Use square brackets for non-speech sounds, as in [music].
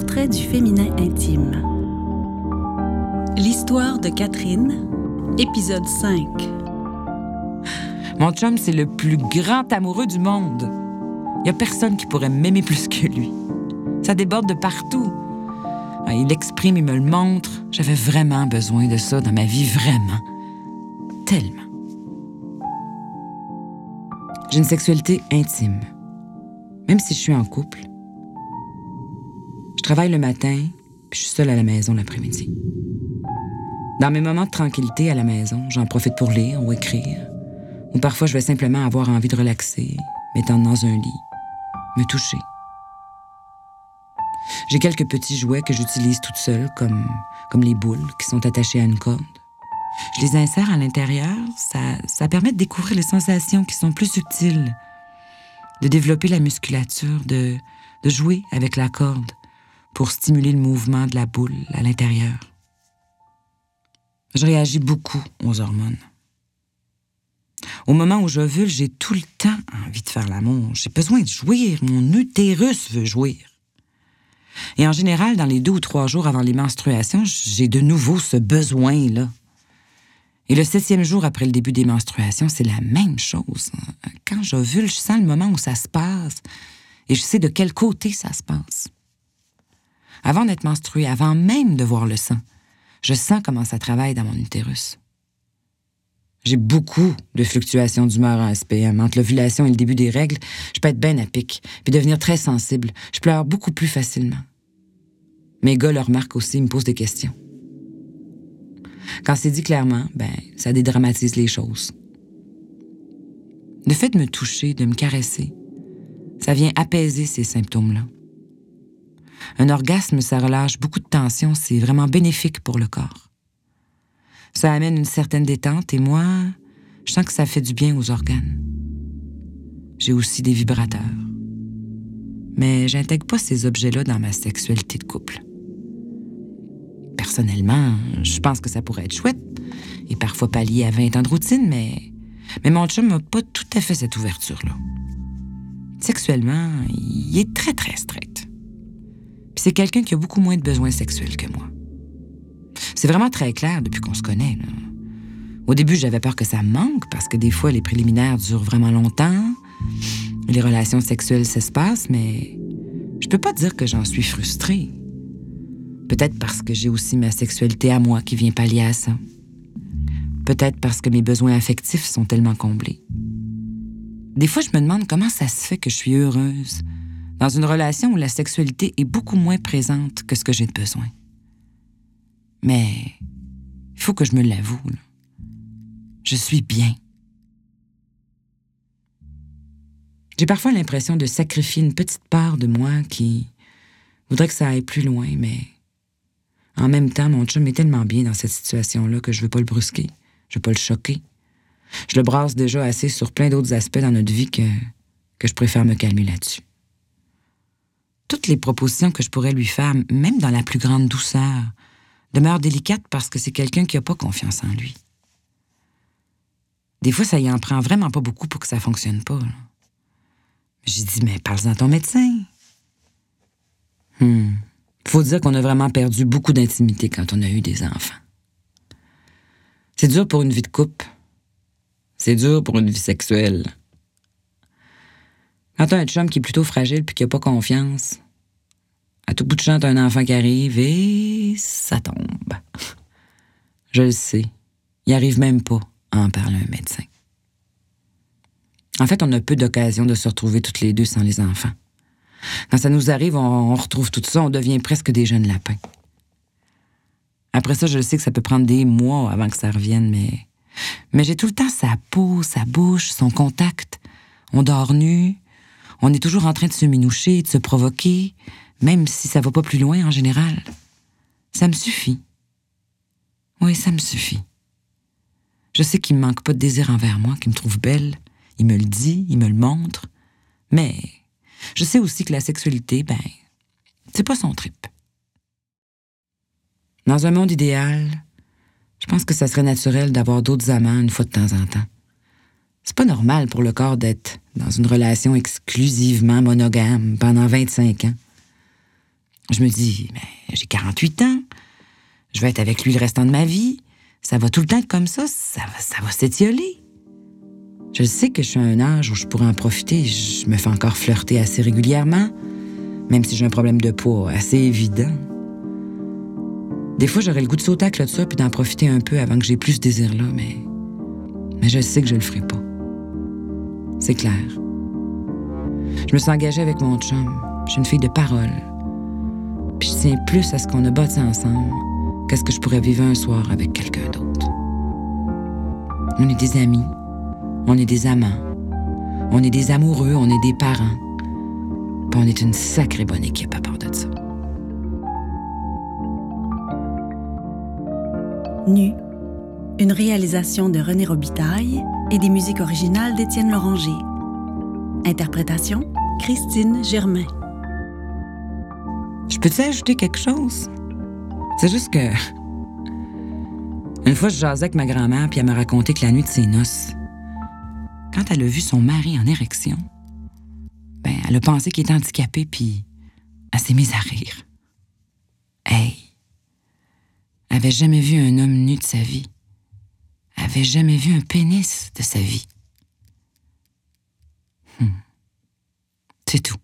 Portrait du féminin intime. L'histoire de Catherine, épisode 5. Mon chum, c'est le plus grand amoureux du monde. Il y a personne qui pourrait m'aimer plus que lui. Ça déborde de partout. Ah, il exprime, il me le montre. J'avais vraiment besoin de ça dans ma vie, vraiment. Tellement. J'ai une sexualité intime. Même si je suis en couple. Travaille le matin, puis je suis seule à la maison l'après-midi. Dans mes moments de tranquillité à la maison, j'en profite pour lire ou écrire. Ou parfois, je vais simplement avoir envie de relaxer, m'étendre dans un lit, me toucher. J'ai quelques petits jouets que j'utilise toute seule, comme, comme les boules qui sont attachées à une corde. Je les insère à l'intérieur, ça, ça permet de découvrir les sensations qui sont plus subtiles, de développer la musculature, de, de jouer avec la corde pour stimuler le mouvement de la boule à l'intérieur. Je réagis beaucoup aux hormones. Au moment où j'ovule, j'ai tout le temps envie de faire l'amour. J'ai besoin de jouir. Mon utérus veut jouir. Et en général, dans les deux ou trois jours avant les menstruations, j'ai de nouveau ce besoin-là. Et le septième jour après le début des menstruations, c'est la même chose. Quand j'ovule, je sens le moment où ça se passe et je sais de quel côté ça se passe. Avant d'être menstruée, avant même de voir le sang, je sens comment ça travaille dans mon utérus. J'ai beaucoup de fluctuations d'humeur en SPM. Entre l'ovulation et le début des règles, je peux être bien à pic, puis devenir très sensible. Je pleure beaucoup plus facilement. Mes gars le remarquent aussi, ils me posent des questions. Quand c'est dit clairement, ben, ça dédramatise les choses. Le fait de me toucher, de me caresser, ça vient apaiser ces symptômes-là. Un orgasme, ça relâche beaucoup de tension, c'est vraiment bénéfique pour le corps. Ça amène une certaine détente et moi, je sens que ça fait du bien aux organes. J'ai aussi des vibrateurs. Mais j'intègre pas ces objets-là dans ma sexualité de couple. Personnellement, je pense que ça pourrait être chouette et parfois pallier à 20 ans de routine, mais, mais mon chum n'a pas tout à fait cette ouverture-là. Sexuellement, il est très, très strict. C'est quelqu'un qui a beaucoup moins de besoins sexuels que moi. C'est vraiment très clair depuis qu'on se connaît. Au début, j'avais peur que ça manque parce que des fois, les préliminaires durent vraiment longtemps. Les relations sexuelles s'espacent, mais je peux pas dire que j'en suis frustrée. Peut-être parce que j'ai aussi ma sexualité à moi qui vient pallier à ça. Peut-être parce que mes besoins affectifs sont tellement comblés. Des fois, je me demande comment ça se fait que je suis heureuse dans une relation où la sexualité est beaucoup moins présente que ce que j'ai de besoin. Mais il faut que je me l'avoue. Je suis bien. J'ai parfois l'impression de sacrifier une petite part de moi qui voudrait que ça aille plus loin, mais en même temps, mon chum est tellement bien dans cette situation-là que je veux pas le brusquer, je veux pas le choquer. Je le brasse déjà assez sur plein d'autres aspects dans notre vie que, que je préfère me calmer là-dessus. Toutes les propositions que je pourrais lui faire, même dans la plus grande douceur, demeure délicate parce que c'est quelqu'un qui n'a pas confiance en lui. Des fois, ça y en prend vraiment pas beaucoup pour que ça fonctionne pas. J'ai dit, mais parle-en à ton médecin. Hmm. Faut dire qu'on a vraiment perdu beaucoup d'intimité quand on a eu des enfants. C'est dur pour une vie de couple. C'est dur pour une vie sexuelle. Quand t'as un chum qui est plutôt fragile puis qui n'a pas confiance, à tout bout de champ, t'as un enfant qui arrive et ça tombe. [laughs] Je le sais. Il arrive même pas à en parler à un médecin. En fait, on a peu d'occasions de se retrouver toutes les deux sans les enfants. Quand ça nous arrive, on, retrouve tout ça, on devient presque des jeunes lapins. Après ça, je sais que ça peut prendre des mois avant que ça revienne, mais, mais j'ai tout le temps sa peau, sa bouche, son contact. On dort nu. On est toujours en train de se minoucher, de se provoquer, même si ça va pas plus loin en général. Ça me suffit. Oui, ça me suffit. Je sais qu'il me manque pas de désir envers moi, qu'il me trouve belle. Il me le dit, il me le montre. Mais je sais aussi que la sexualité, ben, c'est pas son trip. Dans un monde idéal, je pense que ça serait naturel d'avoir d'autres amants une fois de temps en temps. C'est pas normal pour le corps d'être dans une relation exclusivement monogame pendant 25 ans. Je me dis, mais j'ai 48 ans, je vais être avec lui le restant de ma vie, ça va tout le temps être comme ça, ça va, s'étioler. Je sais que je suis à un âge où je pourrais en profiter, je me fais encore flirter assez régulièrement, même si j'ai un problème de poids assez évident. Des fois, j'aurais le goût de sauter à ça puis d'en profiter un peu avant que j'ai plus ce désir-là, mais. Mais je sais que je le ferai pas. C'est clair. Je me suis engagée avec mon chum. Je suis une fille de parole. Puis je tiens plus à ce qu'on a bâti ensemble qu'à ce que je pourrais vivre un soir avec quelqu'un d'autre. On est des amis. On est des amants. On est des amoureux. On est des parents. On est une sacrée bonne équipe à part de ça. Nu, une réalisation de René Robitaille et des musiques originales d'Étienne Loranger. Interprétation Christine Germain. Je peux-tu ajouter quelque chose? C'est juste que. Une fois, je jasais avec ma grand-mère, puis elle m'a raconté que la nuit de ses noces, quand elle a vu son mari en érection, ben, elle a pensé qu'il était handicapé, puis elle s'est mise à rire. Hey! Elle avait jamais vu un homme nu de sa vie. Jamais vu un pénis de sa vie. Hmm. C'est tout.